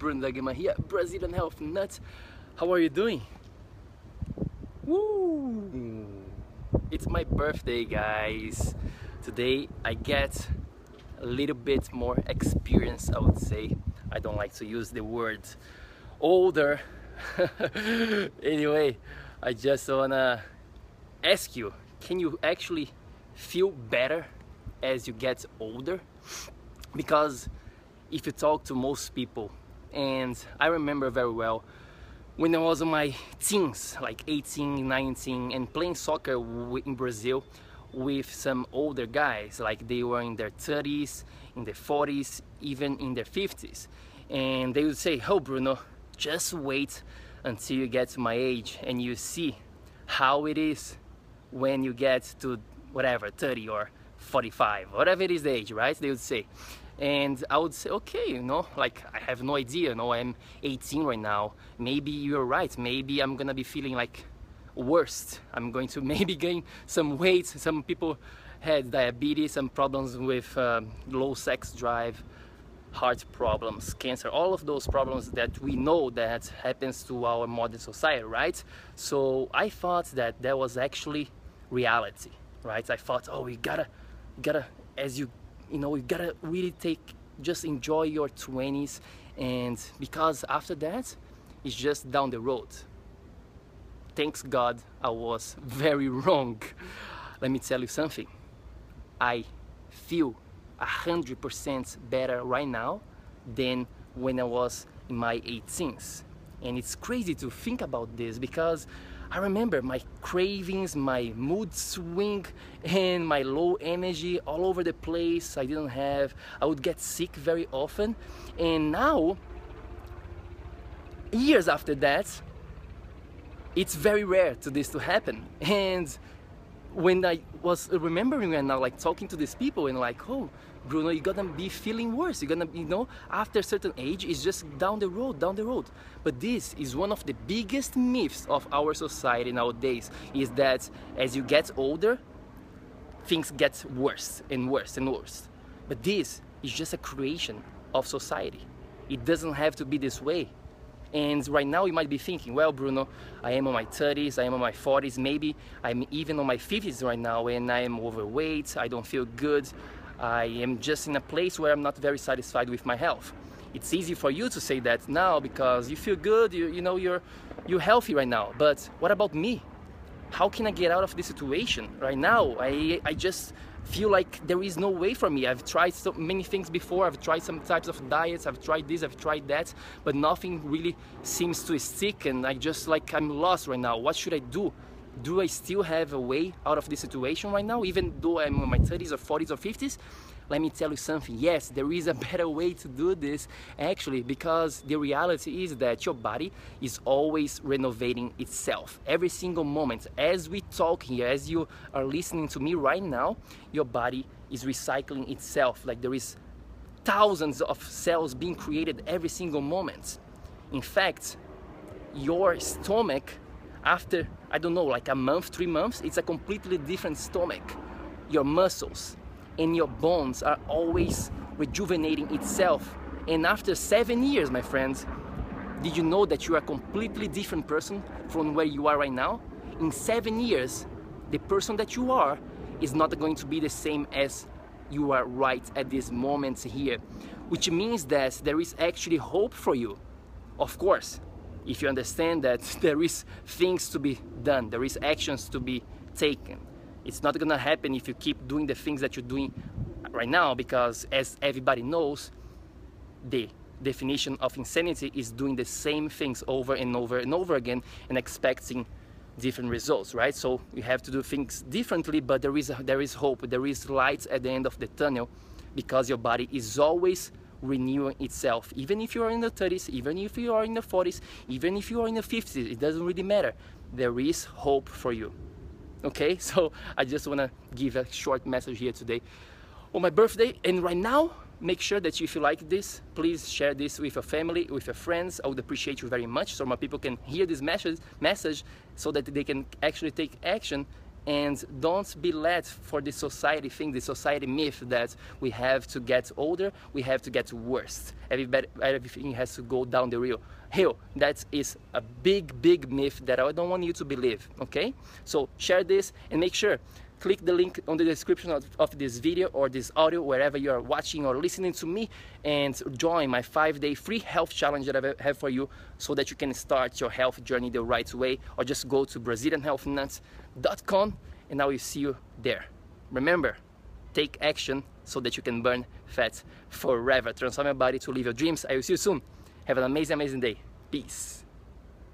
Bruno Dagema here, Brazilian Health Nuts. How are you doing? Woo! It's my birthday, guys. Today I get a little bit more experience, I would say. I don't like to use the word older. anyway, I just wanna ask you, can you actually feel better as you get older? Because if you talk to most people, and I remember very well when I was in my teens, like 18, 19, and playing soccer in Brazil with some older guys, like they were in their 30s, in their 40s, even in their 50s. And they would say, Oh, Bruno, just wait until you get to my age and you see how it is when you get to whatever, 30 or 45, whatever it is the age, right? They would say and I would say, okay, you know, like I have no idea, you know, I'm 18 right now. Maybe you're right. Maybe I'm gonna be feeling like worst. I'm going to maybe gain some weight. Some people had diabetes, some problems with um, low sex drive, heart problems, cancer, all of those problems that we know that happens to our modern society, right? So I thought that that was actually reality, right? I thought, oh, we gotta, gotta, as you you know you gotta really take just enjoy your 20s and because after that it's just down the road. Thanks god i was very wrong. Let me tell you something. I feel 100% better right now than when i was in my 18s and it's crazy to think about this because I remember my cravings, my mood swing, and my low energy all over the place. I didn't have, I would get sick very often. And now, years after that, it's very rare to this to happen. And when I was remembering and now like talking to these people and like, oh, Bruno, you're gonna be feeling worse. You're gonna, you know, after a certain age, it's just down the road, down the road. But this is one of the biggest myths of our society nowadays is that as you get older, things get worse and worse and worse. But this is just a creation of society. It doesn't have to be this way. And right now you might be thinking, well, Bruno, I am on my 30s, I am on my 40s, maybe I'm even on my 50s right now and I am overweight, I don't feel good, I am just in a place where I'm not very satisfied with my health. It's easy for you to say that now because you feel good, you, you know, you're, you're healthy right now. But what about me? How can I get out of this situation right now? I, I just feel like there is no way for me. I've tried so many things before. I've tried some types of diets. I've tried this. I've tried that, but nothing really seems to stick. And I just like I'm lost right now. What should I do? Do I still have a way out of this situation right now, even though I'm in my 30s or 40s or 50s? Let me tell you something. Yes, there is a better way to do this actually, because the reality is that your body is always renovating itself every single moment. As we talk here, as you are listening to me right now, your body is recycling itself. Like there is thousands of cells being created every single moment. In fact, your stomach after I don't know like a month three months it's a completely different stomach. Your muscles and your bones are always rejuvenating itself. And after seven years my friends did you know that you are a completely different person from where you are right now? In seven years the person that you are is not going to be the same as you are right at this moment here which means that there is actually hope for you. Of course if you understand that there is things to be done, there is actions to be taken. It's not gonna happen if you keep doing the things that you're doing right now because as everybody knows, the definition of insanity is doing the same things over and over and over again and expecting different results, right? So you have to do things differently, but there is, a, there is hope, there is light at the end of the tunnel because your body is always renewing itself. Even if you are in the 30s, even if you are in the 40s, even if you are in the 50s, it doesn't really matter. There is hope for you. Okay, so I just want to give a short message here today on my birthday. And right now, make sure that if you like this, please share this with your family, with your friends. I would appreciate you very much so my people can hear this message, message so that they can actually take action and don't be led for the society thing, the society myth that we have to get older, we have to get worse. Everybody, everything has to go down the real hill. That is a big, big myth that I don't want you to believe. Okay? So share this and make sure click the link on the description of, of, this video or this audio wherever you are watching or listening to me and join my five day free health challenge that I have for you so that you can start your health journey the right way or just go to brazilianhealthnuts.com and I will see you there. Remember, take action so that you can burn fat forever. Transform your body to live your dreams. I will see you soon. Have an amazing, amazing day. Peace.